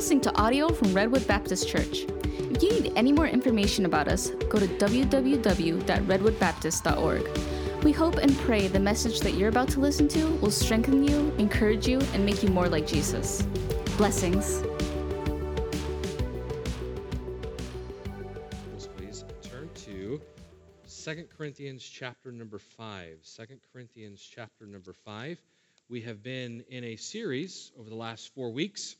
listening to audio from Redwood Baptist Church. If you need any more information about us, go to www.redwoodbaptist.org. We hope and pray the message that you're about to listen to will strengthen you, encourage you, and make you more like Jesus. Blessings. Please turn to 2 Corinthians chapter number 5. 2 Corinthians chapter number 5. We have been in a series over the last four weeks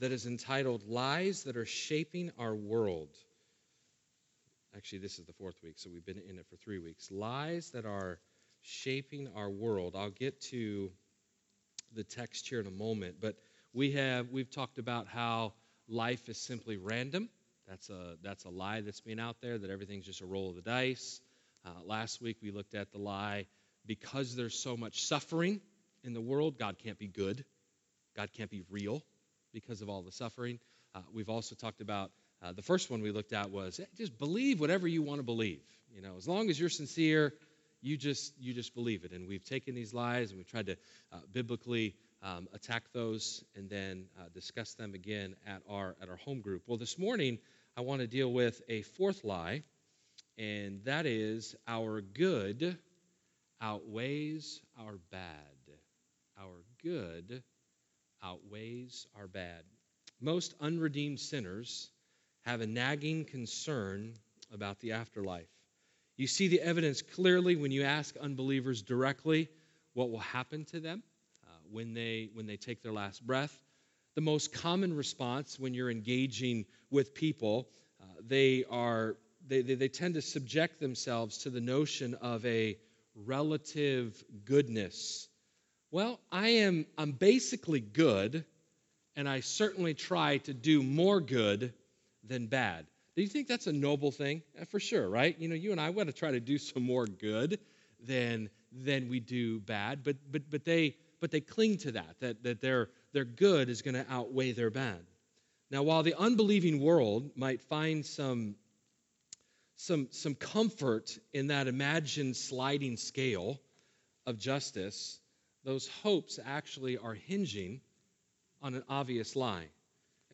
that is entitled Lies That Are Shaping Our World. Actually, this is the fourth week, so we've been in it for three weeks. Lies that are shaping our world. I'll get to the text here in a moment, but we have we've talked about how life is simply random. That's a that's a lie that's been out there that everything's just a roll of the dice. Uh, last week we looked at the lie because there's so much suffering in the world, God can't be good. God can't be real because of all the suffering. Uh, we've also talked about uh, the first one we looked at was just believe whatever you want to believe. You know, as long as you're sincere, you just you just believe it. And we've taken these lies and we've tried to uh, biblically um, attack those and then uh, discuss them again at our at our home group. Well, this morning I want to deal with a fourth lie, and that is our good outweighs our bad. Our good outweighs our bad. Most unredeemed sinners have a nagging concern about the afterlife. You see the evidence clearly when you ask unbelievers directly what will happen to them uh, when, they, when they take their last breath. The most common response when you're engaging with people, uh, they, are, they, they, they tend to subject themselves to the notion of a relative goodness well, I am I'm basically good, and I certainly try to do more good than bad. Do you think that's a noble thing? For sure, right? You know, you and I want to try to do some more good than than we do bad, but but but they but they cling to that that that their their good is going to outweigh their bad. Now, while the unbelieving world might find some some some comfort in that imagined sliding scale of justice, those hopes actually are hinging on an obvious lie.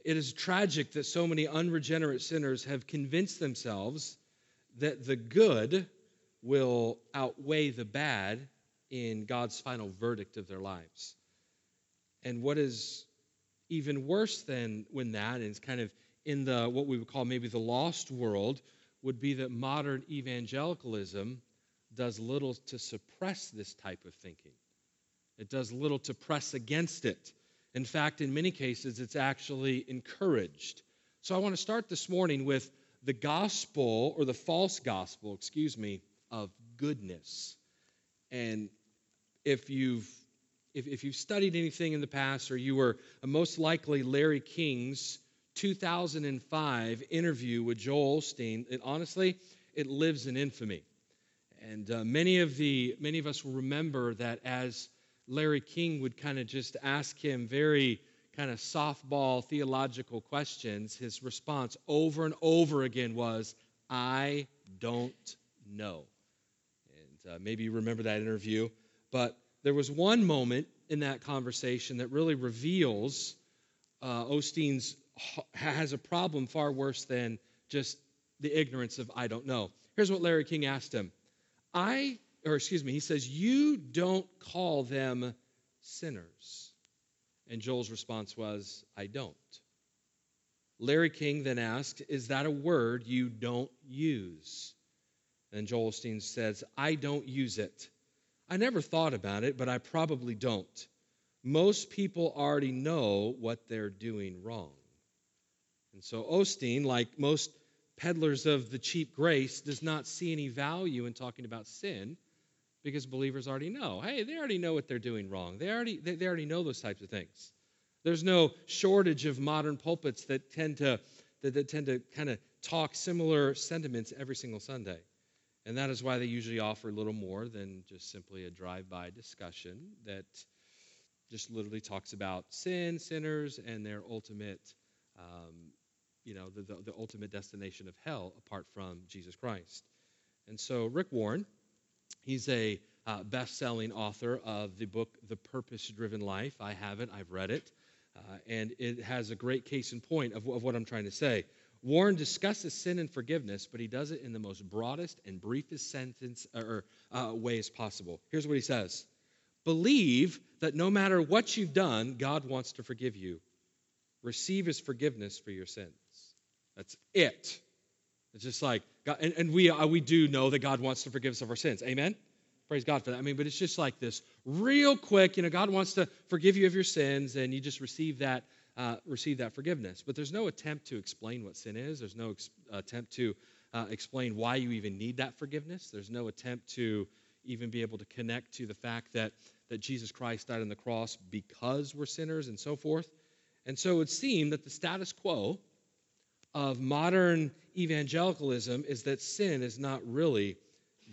It is tragic that so many unregenerate sinners have convinced themselves that the good will outweigh the bad in God's final verdict of their lives. And what is even worse than when that is kind of in the what we would call maybe the lost world would be that modern evangelicalism does little to suppress this type of thinking. It does little to press against it. In fact, in many cases, it's actually encouraged. So I want to start this morning with the gospel, or the false gospel, excuse me, of goodness. And if you've if, if you've studied anything in the past, or you were most likely Larry King's 2005 interview with Joel Osteen, it honestly, it lives in infamy. And uh, many of the many of us will remember that as Larry King would kind of just ask him very kind of softball theological questions, his response over and over again was, I don't know. And uh, maybe you remember that interview. But there was one moment in that conversation that really reveals uh, Osteen's has a problem far worse than just the ignorance of I don't know. Here's what Larry King asked him I or excuse me, he says, You don't call them sinners. And Joel's response was, I don't. Larry King then asked, Is that a word you don't use? And Joel Osteen says, I don't use it. I never thought about it, but I probably don't. Most people already know what they're doing wrong. And so Osteen, like most peddlers of the cheap grace, does not see any value in talking about sin because believers already know. Hey, they already know what they're doing wrong. They already, they, they already know those types of things. There's no shortage of modern pulpits that tend to, that, that tend to kind of talk similar sentiments every single Sunday. And that is why they usually offer a little more than just simply a drive by discussion that just literally talks about sin, sinners, and their ultimate, um, you know, the, the, the ultimate destination of hell apart from Jesus Christ. And so Rick Warren, He's a uh, best selling author of the book The Purpose Driven Life. I have it, I've read it. Uh, and it has a great case in point of, of what I'm trying to say. Warren discusses sin and forgiveness, but he does it in the most broadest and briefest sentence or uh, ways possible. Here's what he says Believe that no matter what you've done, God wants to forgive you. Receive his forgiveness for your sins. That's it. It's just like, God, and, and we, uh, we do know that God wants to forgive us of our sins. Amen? Praise God for that. I mean, but it's just like this real quick, you know, God wants to forgive you of your sins, and you just receive that, uh, receive that forgiveness. But there's no attempt to explain what sin is. There's no ex- attempt to uh, explain why you even need that forgiveness. There's no attempt to even be able to connect to the fact that, that Jesus Christ died on the cross because we're sinners and so forth. And so it would seem that the status quo of modern evangelicalism is that sin is not really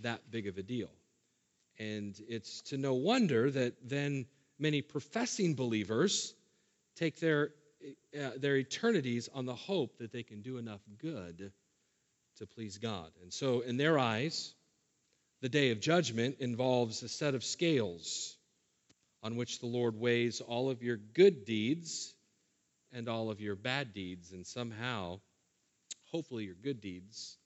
that big of a deal. And it's to no wonder that then many professing believers take their, uh, their eternities on the hope that they can do enough good to please God. And so, in their eyes, the day of judgment involves a set of scales on which the Lord weighs all of your good deeds and all of your bad deeds, and somehow, hopefully, your good deeds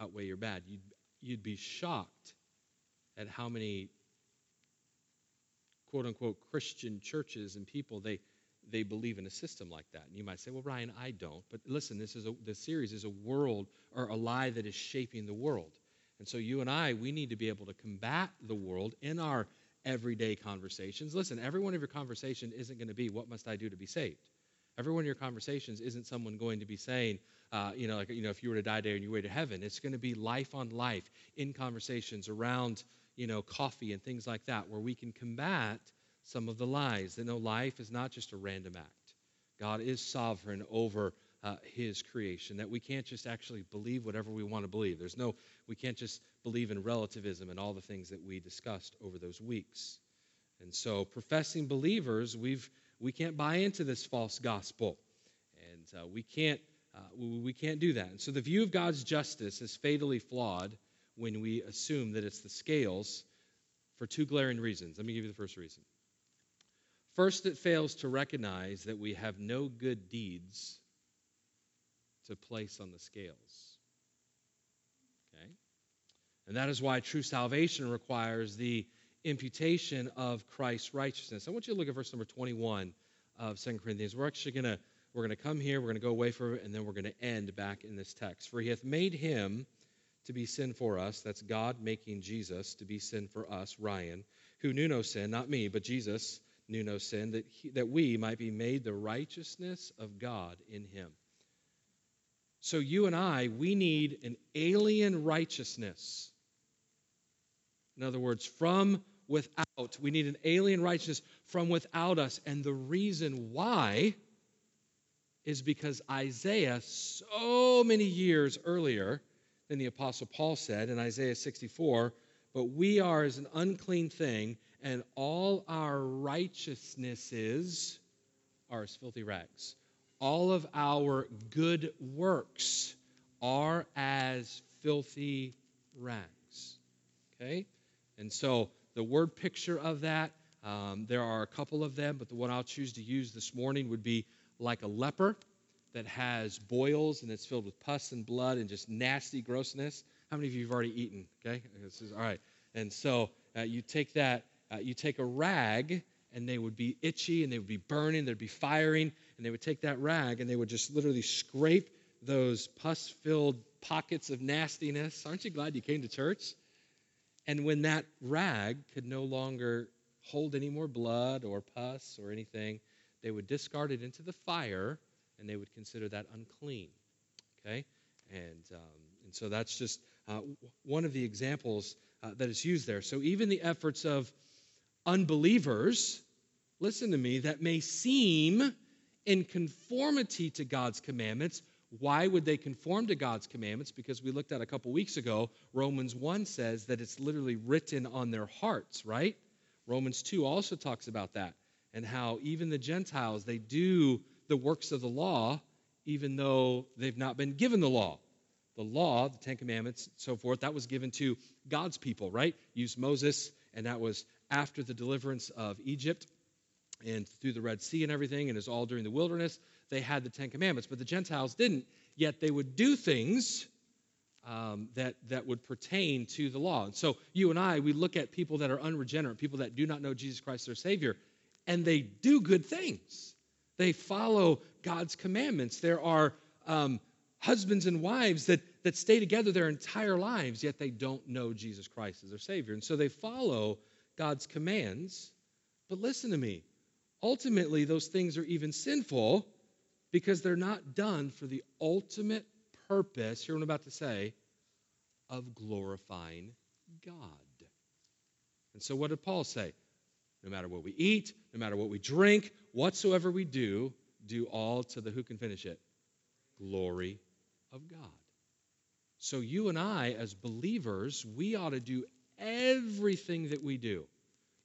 outweigh your bad. You'd, you'd be shocked at how many quote unquote Christian churches and people they they believe in a system like that. And you might say, well, Ryan, I don't. But listen, this is a, the series is a world or a lie that is shaping the world. And so you and I, we need to be able to combat the world in our everyday conversations. Listen, every one of your conversation isn't going to be, what must I do to be saved? Every one of your conversations isn't someone going to be saying, uh, you know, like, you know, if you were to die today and you were to heaven, it's going to be life on life in conversations around, you know, coffee and things like that, where we can combat some of the lies that no, life is not just a random act. God is sovereign over uh, his creation, that we can't just actually believe whatever we want to believe. There's no, we can't just believe in relativism and all the things that we discussed over those weeks. And so, professing believers, we've, we can't buy into this false gospel. And uh, we, can't, uh, we, we can't do that. And so, the view of God's justice is fatally flawed when we assume that it's the scales for two glaring reasons. Let me give you the first reason. First, it fails to recognize that we have no good deeds to place on the scales. Okay? And that is why true salvation requires the imputation of Christ's righteousness. I want you to look at verse number 21 of 2 Corinthians. We're actually going to we're going to come here, we're going to go away from it, and then we're going to end back in this text. For he hath made him to be sin for us. That's God making Jesus to be sin for us, Ryan, who knew no sin, not me, but Jesus knew no sin, that, he, that we might be made the righteousness of God in him. So, you and I, we need an alien righteousness. In other words, from without. We need an alien righteousness from without us. And the reason why is because Isaiah, so many years earlier than the Apostle Paul said in Isaiah 64, but we are as an unclean thing, and all our righteousnesses are as filthy rags all of our good works are as filthy rags. Okay? And so the word picture of that, um, there are a couple of them, but the one I'll choose to use this morning would be like a leper that has boils and it's filled with pus and blood and just nasty grossness. How many of you have already eaten? Okay? This is, all right. And so uh, you take that, uh, you take a rag and they would be itchy and they would be burning, there'd be firing, and they would take that rag and they would just literally scrape those pus filled pockets of nastiness. Aren't you glad you came to church? And when that rag could no longer hold any more blood or pus or anything, they would discard it into the fire and they would consider that unclean. Okay? And, um, and so that's just uh, one of the examples uh, that is used there. So even the efforts of unbelievers, listen to me, that may seem in conformity to God's commandments. Why would they conform to God's commandments? Because we looked at a couple weeks ago, Romans 1 says that it's literally written on their hearts, right? Romans 2 also talks about that and how even the Gentiles, they do the works of the law even though they've not been given the law. The law, the Ten Commandments, so forth, that was given to God's people, right? Used Moses, and that was after the deliverance of Egypt. and through the Red Sea and everything, and is all during the wilderness. They had the Ten Commandments, but the Gentiles didn't. Yet they would do things um, that, that would pertain to the law. And so you and I, we look at people that are unregenerate, people that do not know Jesus Christ their Savior, and they do good things. They follow God's commandments. There are um, husbands and wives that, that stay together their entire lives, yet they don't know Jesus Christ as their Savior. And so they follow God's commands. But listen to me ultimately, those things are even sinful because they're not done for the ultimate purpose, hear what I'm about to say, of glorifying God. And so, what did Paul say? No matter what we eat, no matter what we drink, whatsoever we do, do all to the who can finish it? Glory of God. So, you and I, as believers, we ought to do everything that we do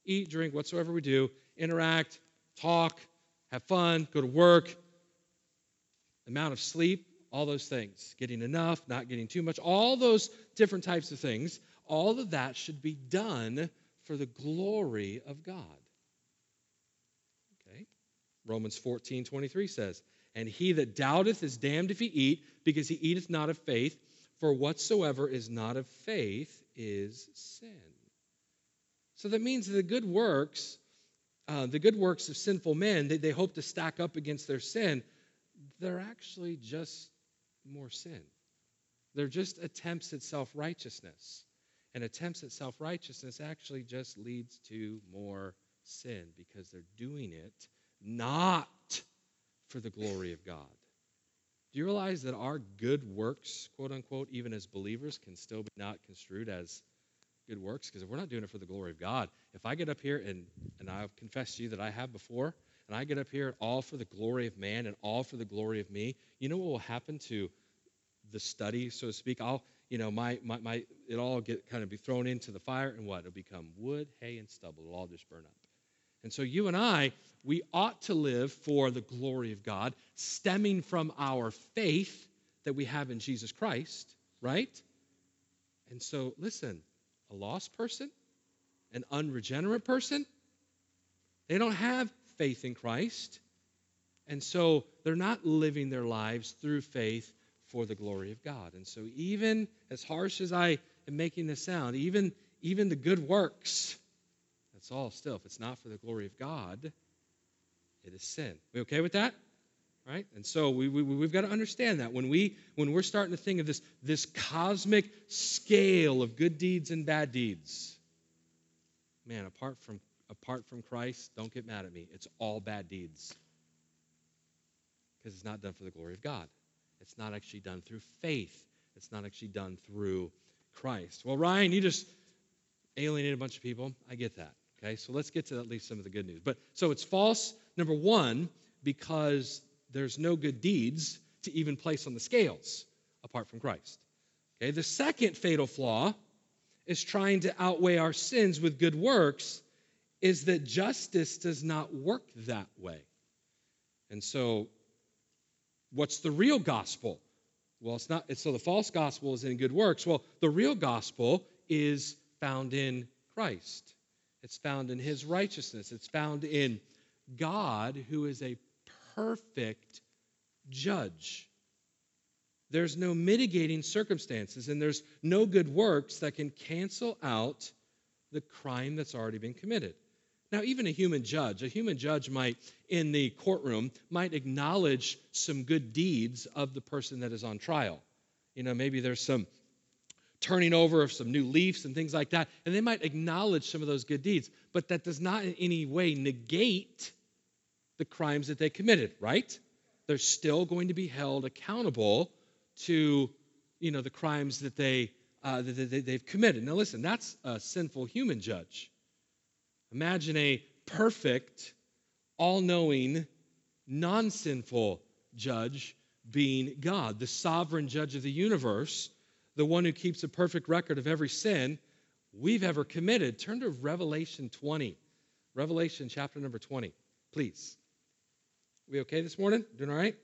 eat, drink, whatsoever we do, interact, talk, have fun, go to work, amount of sleep, all those things. Getting enough, not getting too much, all those different types of things. All of that should be done for the glory of God. Okay? Romans 14, 23 says, And he that doubteth is damned if he eat, because he eateth not of faith, for whatsoever is not of faith is sin. So that means the good works, uh, the good works of sinful men, they, they hope to stack up against their sin. They're actually just more sin. They're just attempts at self righteousness. And attempts at self righteousness actually just leads to more sin because they're doing it not for the glory of God. Do you realize that our good works, quote unquote, even as believers, can still be not construed as good works? Because if we're not doing it for the glory of God, if I get up here and, and I've confessed to you that I have before, and I get up here all for the glory of man and all for the glory of me, you know what will happen to the study, so to speak? I'll, you know, my, my, my it all get kind of be thrown into the fire and what? It'll become wood, hay, and stubble. It'll all just burn up. And so you and I, we ought to live for the glory of God, stemming from our faith that we have in Jesus Christ, right? And so, listen, a lost person, an unregenerate person, they don't have faith in Christ. And so they're not living their lives through faith for the glory of God. And so even as harsh as I am making this sound, even even the good works, that's all still. If it's not for the glory of God, it is sin. We okay with that? Right? And so we, we, we've got to understand that when, we, when we're starting to think of this, this cosmic scale of good deeds and bad deeds, man, apart from apart from Christ, don't get mad at me. It's all bad deeds. Because it's not done for the glory of God. It's not actually done through faith. It's not actually done through Christ. Well, Ryan, you just alienated a bunch of people. I get that. Okay, so let's get to at least some of the good news. But so it's false, number one, because there's no good deeds to even place on the scales apart from Christ. Okay, the second fatal flaw is trying to outweigh our sins with good works is that justice does not work that way. And so, what's the real gospel? Well, it's not, it's, so the false gospel is in good works. Well, the real gospel is found in Christ, it's found in his righteousness, it's found in God, who is a perfect judge. There's no mitigating circumstances, and there's no good works that can cancel out the crime that's already been committed. Now, even a human judge, a human judge might, in the courtroom, might acknowledge some good deeds of the person that is on trial. You know, maybe there's some turning over of some new leaves and things like that, and they might acknowledge some of those good deeds, but that does not in any way negate the crimes that they committed, right? They're still going to be held accountable to, you know, the crimes that they uh, that they've committed. Now, listen, that's a sinful human judge. Imagine a perfect, all knowing, non sinful judge being God, the sovereign judge of the universe, the one who keeps a perfect record of every sin we've ever committed. Turn to Revelation 20. Revelation chapter number 20, please. We okay this morning? Doing all right?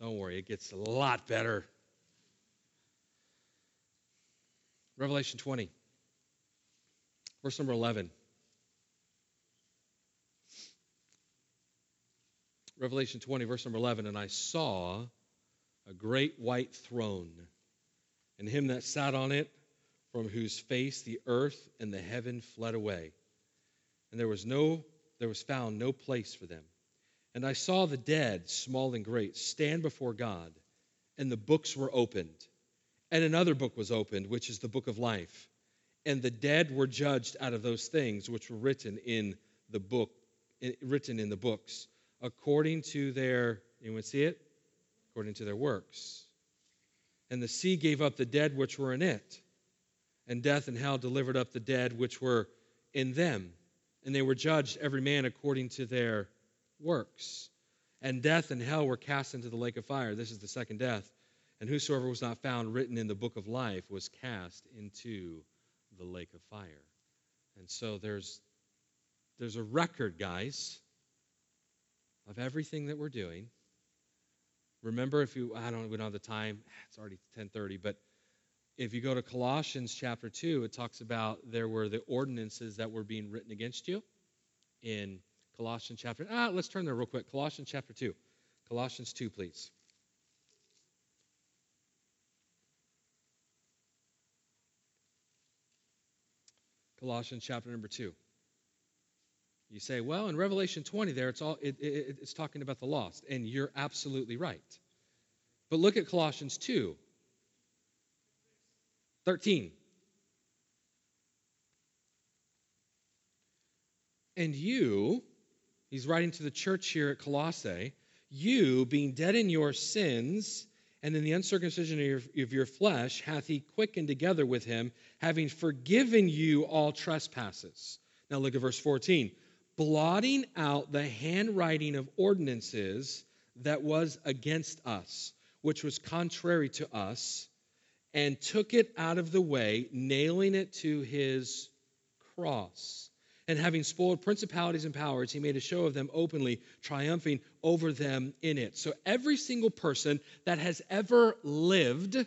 Don't worry, it gets a lot better. Revelation 20. Verse number 11. Revelation 20, verse number 11, and I saw a great white throne, and him that sat on it, from whose face the earth and the heaven fled away. And there was no there was found no place for them. And I saw the dead, small and great, stand before God, and the books were opened. And another book was opened, which is the book of life. And the dead were judged out of those things which were written in the book, written in the books, according to their, anyone see it? According to their works. And the sea gave up the dead which were in it, and death and hell delivered up the dead which were in them. And they were judged every man according to their works. And death and hell were cast into the lake of fire. This is the second death. And whosoever was not found written in the book of life was cast into the lake of fire. And so there's there's a record, guys, of everything that we're doing. Remember, if you I don't we don't have the time, it's already 10:30, but if you go to Colossians chapter 2, it talks about there were the ordinances that were being written against you in Colossians chapter. Ah, let's turn there real quick. Colossians chapter 2. Colossians 2, please. Colossians chapter number 2. You say, well, in Revelation 20, there it's all it, it, it's talking about the lost, and you're absolutely right. But look at Colossians 2, 13. And you, he's writing to the church here at Colossae, you, being dead in your sins and in the uncircumcision of your, of your, flesh, hath he quickened together with him, having forgiven you all trespasses. Now look at verse 14. Blotting out the handwriting of ordinances that was against us, which was contrary to us and took it out of the way, nailing it to his cross. And having spoiled principalities and powers, he made a show of them openly, triumphing over them in it. So every single person that has ever lived,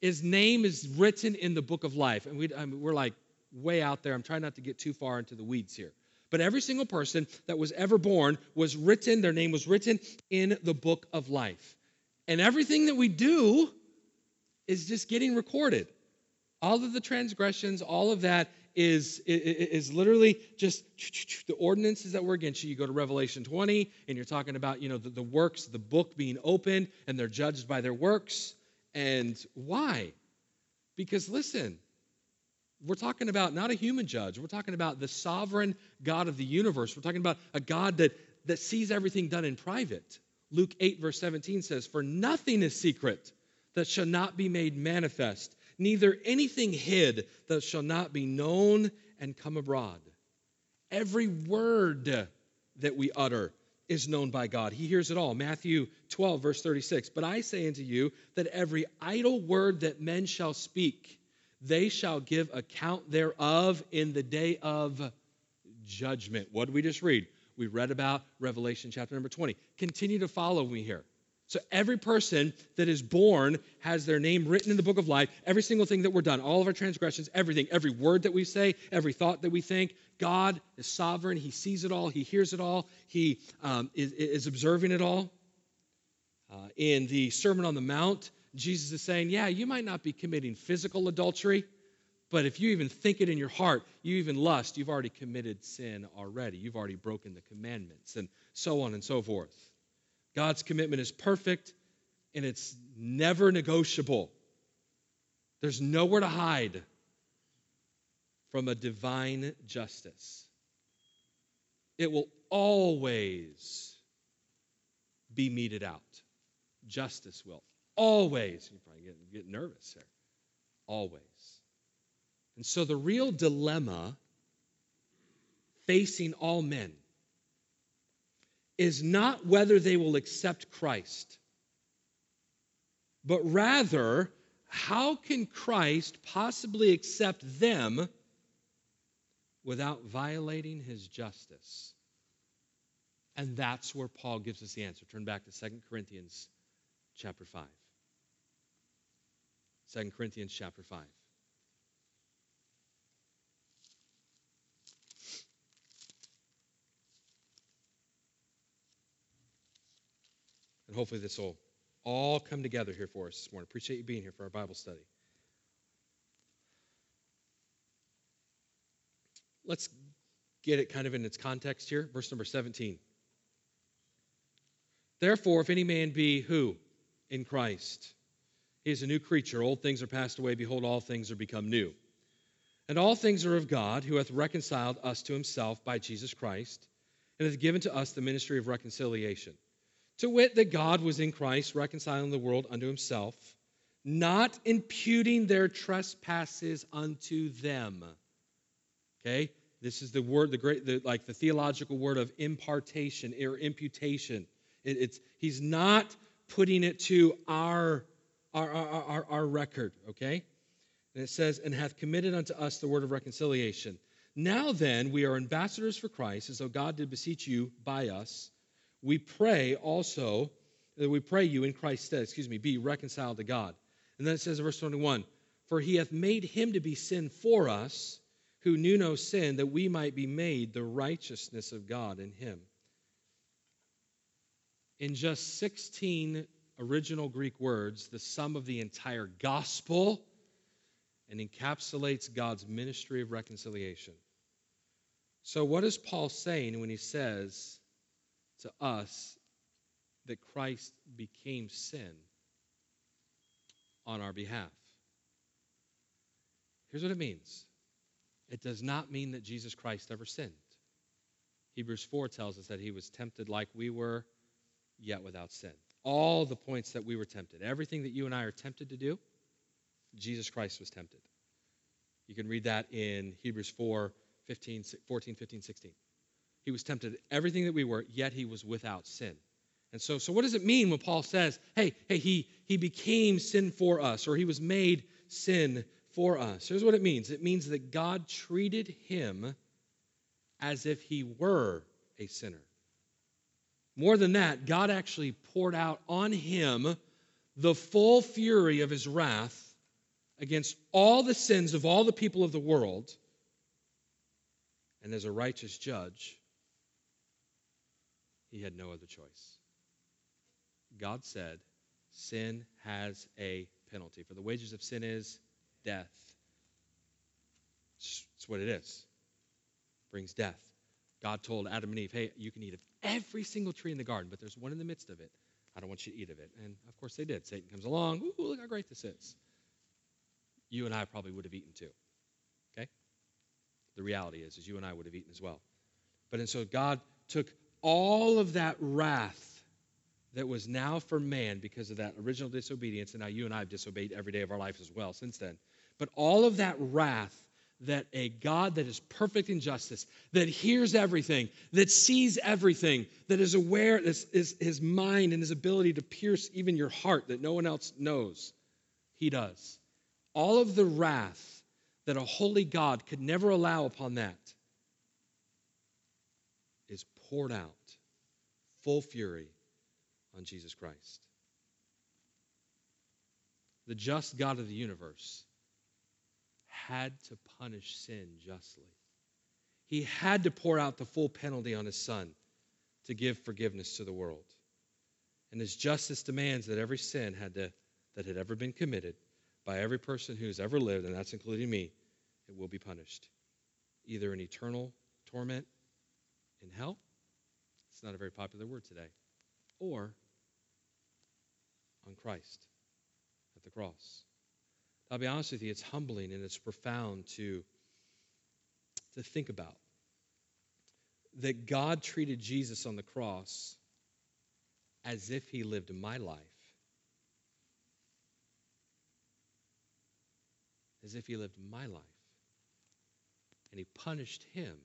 his name is written in the book of life. And we, I mean, we're like way out there. I'm trying not to get too far into the weeds here. But every single person that was ever born was written, their name was written in the book of life. And everything that we do is just getting recorded. All of the transgressions, all of that is, is, literally just the ordinances that were against you. You go to Revelation 20, and you're talking about, you know, the, the works, the book being opened, and they're judged by their works. And why? Because listen, we're talking about not a human judge. We're talking about the sovereign God of the universe. We're talking about a God that, that sees everything done in private. Luke 8, verse 17 says, For nothing is secret that shall not be made manifest, neither anything hid that shall not be known and come abroad. Every word that we utter is known by God. He hears it all. Matthew 12, verse 36. But I say unto you that every idle word that men shall speak, they shall give account thereof in the day of judgment. What did we just read? We read about Revelation chapter number 20. Continue to follow me here. So every person that is born has their name written in the book of life. Every single thing that we're done, all of our transgressions, everything, every word that we say, every thought that we think, God is sovereign. He sees it all. He hears it all. He um, is, is, observing it all. Uh, in the Sermon on the Mount, Jesus is saying, Yeah, you might not be committing physical adultery, but if you even think it in your heart, you even lust, you've already committed sin already. You've already broken the commandments, and so on and so forth. God's commitment is perfect and it's never negotiable. There's nowhere to hide from a divine justice. It will always be meted out. Justice will. Always. You're probably getting, getting nervous there. Always. And so the real dilemma facing all men is not whether they will accept Christ, but rather, how can Christ possibly accept them without violating his justice? And that's where Paul gives us the answer. Turn back to 2 Corinthians chapter 5. 2 Corinthians chapter 5. Hopefully this will all come together here for us this morning. Appreciate you being here for our Bible study. Let's get it kind of in its context here. Verse number 17. Therefore, if any man be who? In Christ. He is a new creature. Old things are passed away. Behold, all things are become new. And all things are of God, who hath reconciled us to himself by Jesus Christ, and hath given to us the ministry of reconciliation. To wit, that God was in Christ, reconciling the world unto himself, not imputing their trespasses unto them. Okay? This is the word, the great, the, like the theological word of impartation or imputation. It, it's he's not putting it to our our, our, our, our record, okay? And it says, and hath committed unto us the word of reconciliation. Now then, we are ambassadors for Christ, as though God did beseech you by us. We pray also that we pray you in Christ's stead, excuse me, be reconciled to God. And then it says in verse 21, for he hath made him to be sin for us who knew no sin, that we might be made the righteousness of God in him. In just 16 original Greek words, the sum of the entire gospel, and encapsulates God's ministry of reconciliation. So, what is Paul saying when he says to us that Christ became sin on our behalf? Here's what it means it does not mean that Jesus Christ ever sinned. Hebrews 4 tells us that he was tempted like we were, yet without sin. All the points that we were tempted, everything that you and I are tempted to do, Jesus Christ was tempted. You can read that in Hebrews 4 15, 14, 15, 16. He was tempted everything that we were, yet he was without sin. And so, so what does it mean when Paul says, hey, hey, he, he became sin for us, or he was made sin for us. Here's what it means it means that God treated him as if he were a sinner. More than that, God actually poured out on him the full fury of his wrath against all the sins of all the people of the world. And as a righteous judge, he had no other choice. God said, Sin has a penalty. For the wages of sin is death. It's what it is. Brings death. God told Adam and Eve, hey, you can eat of every single tree in the garden, but there's one in the midst of it. I don't want you to eat of it. And of course they did. Satan comes along. Ooh, look how great this is. You and I probably would have eaten too. Okay? The reality is, is you and I would have eaten as well. But and so God took all of that wrath that was now for man because of that original disobedience, and now you and I have disobeyed every day of our life as well since then. But all of that wrath that a God that is perfect in justice, that hears everything, that sees everything, that is aware, is, is his mind and his ability to pierce even your heart that no one else knows, he does. All of the wrath that a holy God could never allow upon that poured out, full fury, on Jesus Christ. The just God of the universe had to punish sin justly. He had to pour out the full penalty on his son to give forgiveness to the world. And his justice demands that every sin had to, that had ever been committed by every person who's ever lived, and that's including me, it will be punished. Either in eternal torment in hell, it's not a very popular word today, or on Christ at the cross. I'll be honest with you, it's humbling and it's profound to, to think about that God treated Jesus on the cross as if he lived my life, as if he lived my life. And he punished him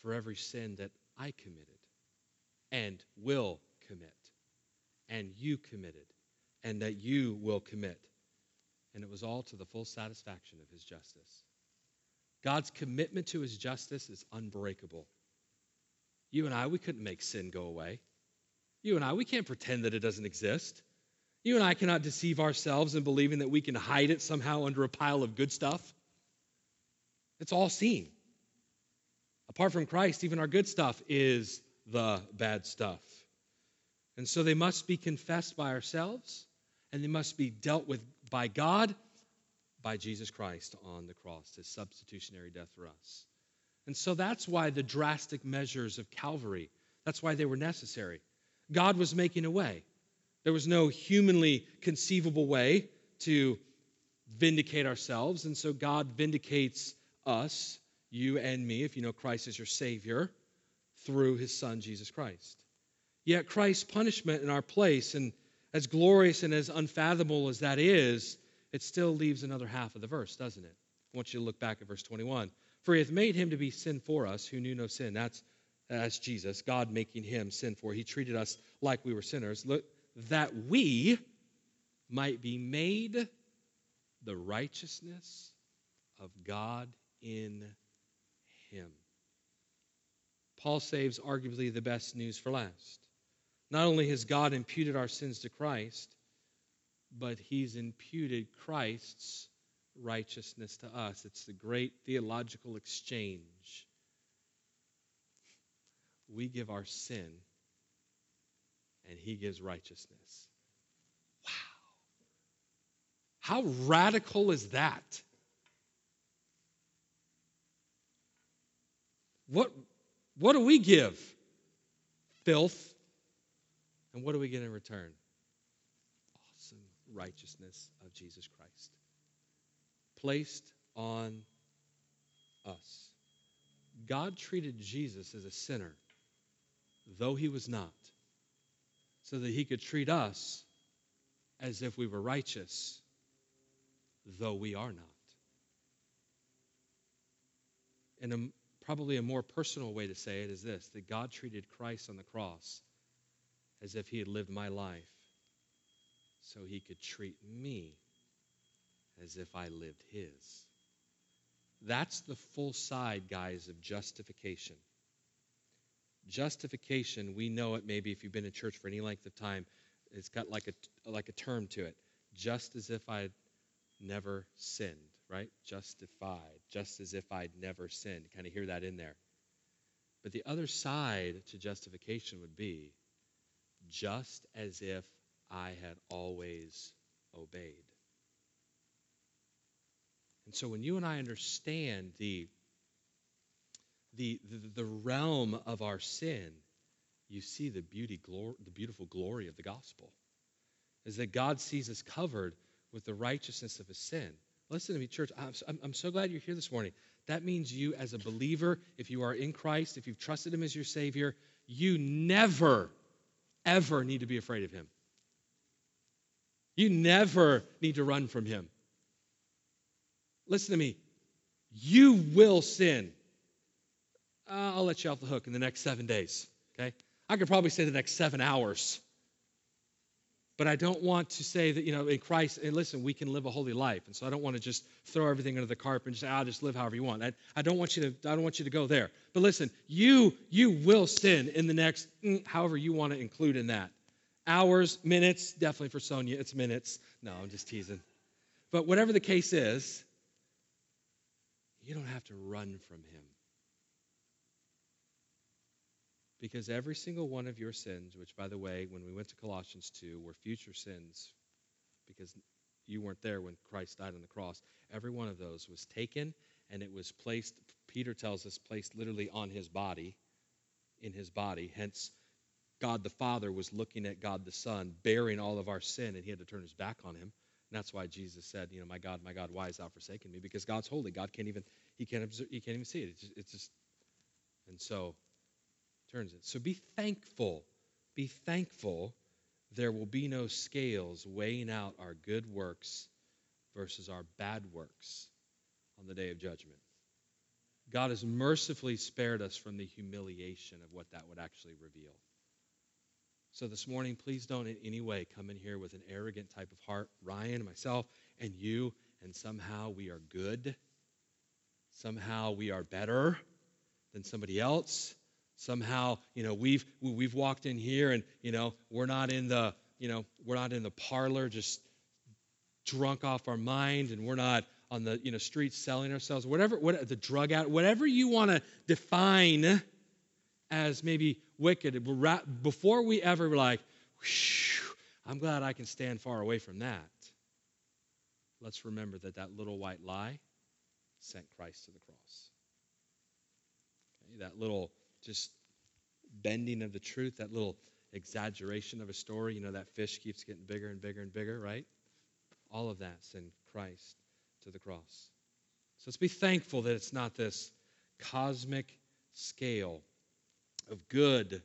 for every sin that I committed and will commit, and you committed, and that you will commit and it was all to the full satisfaction of his justice. God's commitment to his justice is unbreakable. You and I, we couldn't make sin go away. You and I, we can't pretend that it doesn't exist. You and I cannot deceive ourselves in believing that we can hide it somehow under a pile of good stuff. It's all seen. Apart from Christ, even our good stuff is the bad stuff. And so they must be confessed by ourselves, and they must be dealt with by God by Jesus Christ on the cross, his substitutionary death for us. And so that's why the drastic measures of Calvary, that's why they were necessary. God was making a way. There was no humanly conceivable way to vindicate ourselves, and so God vindicates us, you and me, if you know Christ as your Savior, through his Son, Jesus Christ. Yet Christ's punishment in our place, and as glorious and as unfathomable as that is, it still leaves another half of the verse, doesn't it? I want you to look back at verse 21. For he hath made him to be sin for us who knew no sin. That's, that's Jesus, God making him sin for. He treated us like we were sinners, look, that we might be made the righteousness of God in him. Paul saves arguably the best news for last. Not only has God imputed our sins to Christ, but he's imputed Christ's righteousness to us. It's the great theological exchange. We give our sin, and he gives righteousness. Wow. How radical is that? What, what do we give? Filth. And what do we get in return? Awesome righteousness of Jesus Christ. Placed on us. God treated Jesus as a sinner, though he was not, so that he could treat us as if we were righteous, though we are not. And a, probably a more personal way to say it is this that God treated Christ on the cross as if he had lived my life so he could treat me as if I lived his. That's the full side, guys, of justification. Justification, we know it maybe if you've been in church for any length of time, it's got like a, like a term to it. Just as if I'd never sinned, right? Justified, just as if I'd never sinned. Kind of hear that in there. But the other side to justification would be just as if I had always obeyed. And so when you and I understand the, the, the, the realm of our sin, you see the beauty, glor- the beautiful glory of the gospel. Is that God sees us covered with the righteousness of his sin. Listen to me, church. I'm, I'm so glad you're here this morning. That means you, as a believer, if you are in Christ, if you've trusted him as your Savior, you never, ever need to be afraid of him. You never need to run from him. Listen to me. You will sin. Uh, I'll let you off the hook in the next seven days, okay? I could probably say the next seven hours. But I don't want to say that, you know, in Christ, and listen, we can live a holy life. And so I don't want to just throw everything under the carpet and just say, I'll just live however you want. I, I don't want you to, I don't want you to go there. But listen, you, you will sin in the next, mm, however you want to include in that hours, minutes, definitely for Sonia, it's minutes. No, I'm just teasing. But whatever the case is, you don't have to run from him. Because every single one of your sins, which, by the way, when we went to Colossians 2, were future sins, because you weren't there when Christ died on the cross, every one of those was taken and it was placed, Peter tells us, placed literally on his body, in his body. Hence, God the Father was looking at God the Son, bearing all of our sin, and he had to turn his back on him. And that's why Jesus said, you know, my God, my God, why has thou forsaken me? Because God's holy. God can't even, he can't, observe, he can't even see it. It's just, it's just and so turns it. So be thankful. Be thankful there will be no scales weighing out our good works versus our bad works on the day of judgment. God has mercifully spared us from the humiliation of what that would actually reveal. So this morning, please don't in any way come in here with an arrogant type of heart. Ryan, myself, and you, and somehow we are good. Somehow we are better than somebody else. Somehow, you know, we've we've walked in here and you know we're not in the you know we're not in the parlor just drunk off our mind, and we're not on the you know streets selling ourselves. Whatever, what the drug out, whatever you want to define as maybe wicked. Before we ever were like, I'm glad I can stand far away from that. Let's remember that that little white lie sent Christ to the cross. Okay, that little just bending of the truth, that little exaggeration of a story, you know, that fish keeps getting bigger and bigger and bigger, right? All of that sent Christ to the cross. So let's be thankful that it's not this cosmic scale of good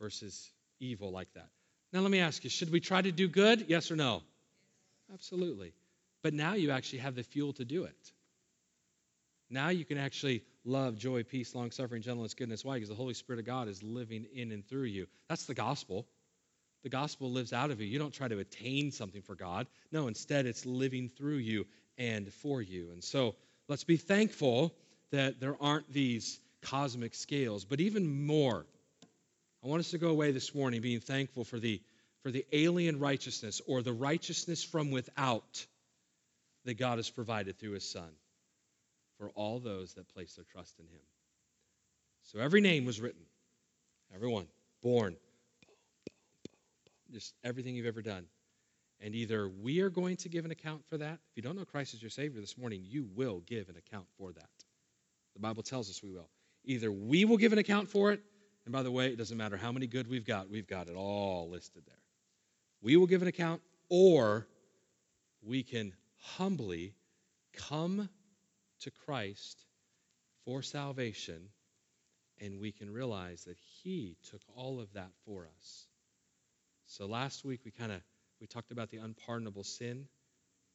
versus evil like that. Now, let me ask you should we try to do good? Yes or no? Absolutely. But now you actually have the fuel to do it. Now you can actually love, joy, peace, long suffering, gentleness, goodness. Why? Because the Holy Spirit of God is living in and through you. That's the gospel. The gospel lives out of you. You don't try to attain something for God. No, instead, it's living through you and for you. And so let's be thankful that there aren't these cosmic scales. But even more, I want us to go away this morning being thankful for the, for the alien righteousness or the righteousness from without that God has provided through his Son for all those that place their trust in him. So every name was written, everyone, born, just everything you've ever done. And either we are going to give an account for that. If you don't know Christ as your Savior this morning, you will give an account for that. The Bible tells us we will. Either we will give an account for it, and by the way, it doesn't matter how many good we've got, we've got it all listed there. We will give an account, or we can humbly come to Christ for salvation, and we can realize that He took all of that for us. So last week we kind of we talked about the unpardonable sin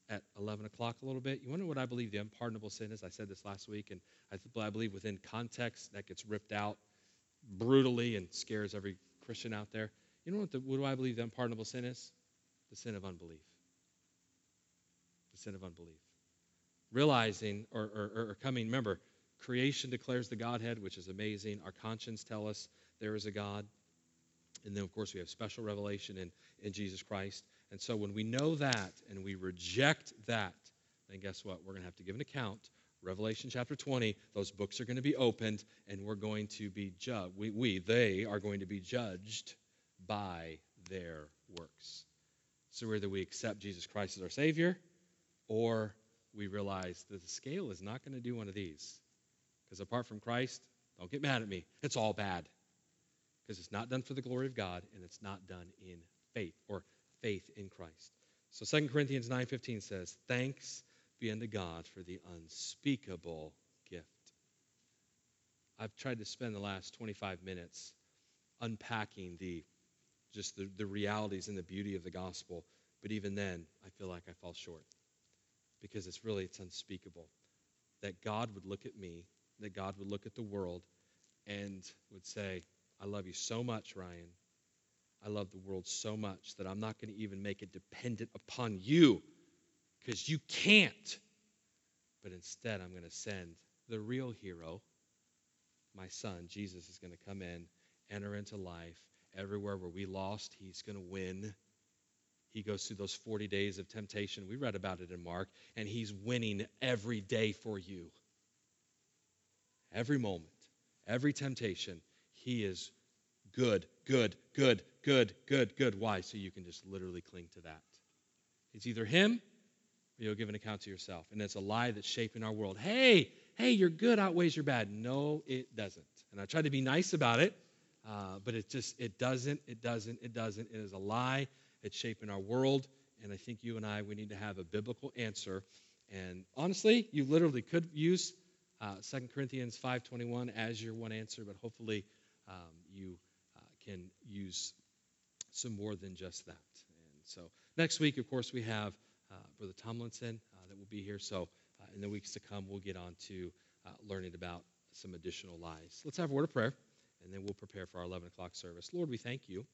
at 11 o'clock a little bit. You wonder what I believe the unpardonable sin is? I said this last week, and I, I believe within context that gets ripped out brutally and scares every Christian out there. You know what, the, what do I believe the unpardonable sin is? The sin of unbelief. The sin of unbelief realizing or, or, or coming, remember, creation declares the Godhead, which is amazing. Our conscience tell us there is a God. And then, of course, we have special revelation in, in Jesus Christ. And so when we know that and we reject that, then guess what? We're going to have to give an account. Revelation chapter 20, those books are going to be opened, and we're going to be judged. We, we, they are going to be judged by their works. So whether we accept Jesus Christ as our Savior, or we realize that the scale is not going to do one of these. Because apart from Christ, don't get mad at me, it's all bad. Because it's not done for the glory of God and it's not done in faith or faith in Christ. So 2 Corinthians 9:15 says, "Thanks be unto God for the unspeakable gift." I've tried to spend the last 25 minutes unpacking the just the, the realities and the beauty of the gospel, but even then, I feel like I fall short because it's really it's unspeakable that God would look at me, that God would look at the world and would say, "I love you so much, Ryan. I love the world so much that I'm not going to even make it dependent upon you because you can't. But instead, I'm going to send the real hero, my son. Jesus is going to come in, enter into life. Everywhere where we lost, he's going to win he goes through those 40 days of temptation. We read about it in Mark, and he's winning every day for you. Every moment, every temptation, he is good, good, good, good, good, good. Why? So you can just literally cling to that. It's either him or you'll give an account to yourself. And it's a lie that's shaping our world. Hey, hey, your good outweighs your bad. No, it doesn't. And I try to be nice about it, uh, but it just, it doesn't, it doesn't, it doesn't. It is a lie it's shaping our world. And I think you and I, we need to have a biblical answer. And honestly, you literally could use uh, 2 Corinthians 5.21 as your one answer, but hopefully um, you uh, can use some more than just that. And so next week, of course, we have uh, Brother Tomlinson uh, that will be here. So uh, in the weeks to come, we'll get on to uh, learning about some additional lies. Let's have a word of prayer, and then we'll prepare for our 11 o'clock service. Lord, we thank you